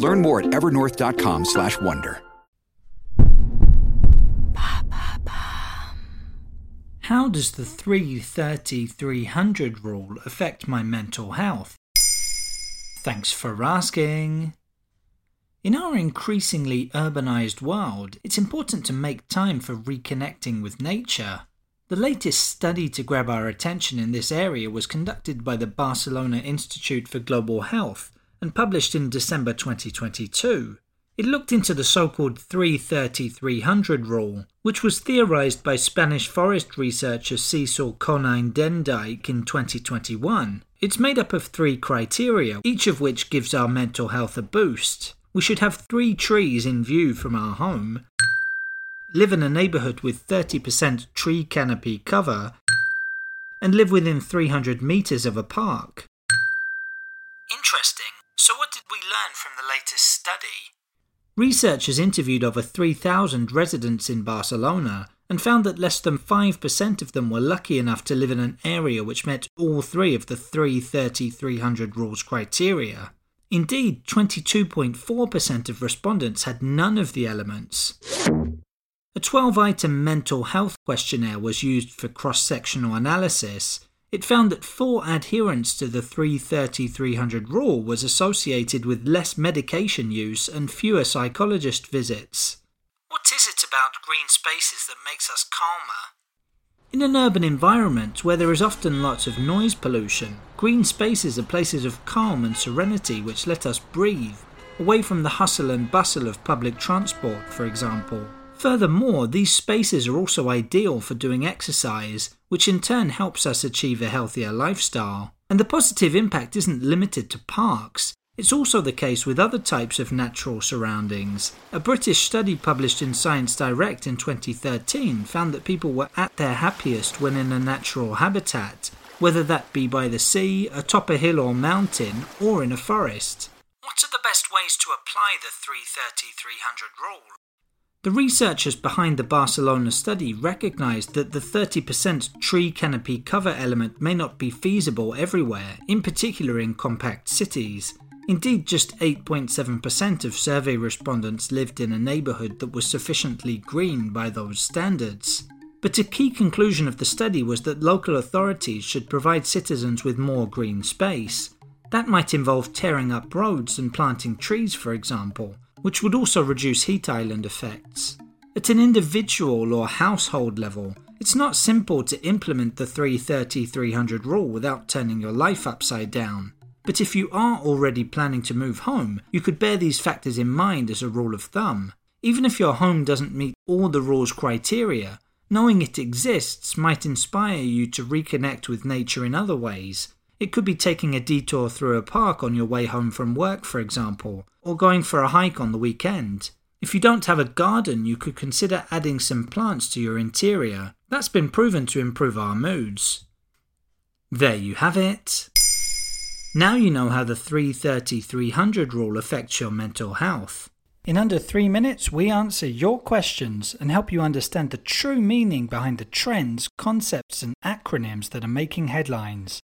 Learn more at evernorth.com slash wonder. How does the 330 300 rule affect my mental health? Thanks for asking. In our increasingly urbanized world, it's important to make time for reconnecting with nature. The latest study to grab our attention in this area was conducted by the Barcelona Institute for Global Health and published in December 2022. It looked into the so called 330 300 rule, which was theorized by Spanish forest researcher Cecil Konijnendijk in 2021. It's made up of three criteria, each of which gives our mental health a boost. We should have three trees in view from our home, live in a neighborhood with 30% tree canopy cover, and live within 300 meters of a park. So, what did we learn from the latest study? Researchers interviewed over 3,000 residents in Barcelona and found that less than 5% of them were lucky enough to live in an area which met all three of the 330 300 rules criteria. Indeed, 22.4% of respondents had none of the elements. A 12 item mental health questionnaire was used for cross sectional analysis. It found that full adherence to the 330 300 rule was associated with less medication use and fewer psychologist visits. What is it about green spaces that makes us calmer? In an urban environment where there is often lots of noise pollution, green spaces are places of calm and serenity which let us breathe, away from the hustle and bustle of public transport, for example. Furthermore, these spaces are also ideal for doing exercise, which in turn helps us achieve a healthier lifestyle. And the positive impact isn't limited to parks. It's also the case with other types of natural surroundings. A British study published in Science Direct in 2013 found that people were at their happiest when in a natural habitat, whether that be by the sea, atop a hill or mountain, or in a forest. What are the best ways to apply the 330 300 rule? The researchers behind the Barcelona study recognized that the 30% tree canopy cover element may not be feasible everywhere, in particular in compact cities. Indeed, just 8.7% of survey respondents lived in a neighborhood that was sufficiently green by those standards. But a key conclusion of the study was that local authorities should provide citizens with more green space. That might involve tearing up roads and planting trees, for example which would also reduce heat island effects. At an individual or household level, it's not simple to implement the 330 300 rule without turning your life upside down. But if you are already planning to move home, you could bear these factors in mind as a rule of thumb. Even if your home doesn't meet all the rule's criteria, knowing it exists might inspire you to reconnect with nature in other ways, it could be taking a detour through a park on your way home from work, for example, or going for a hike on the weekend. If you don't have a garden, you could consider adding some plants to your interior. That's been proven to improve our moods. There you have it. Now you know how the 330 300 rule affects your mental health. In under three minutes, we answer your questions and help you understand the true meaning behind the trends, concepts, and acronyms that are making headlines.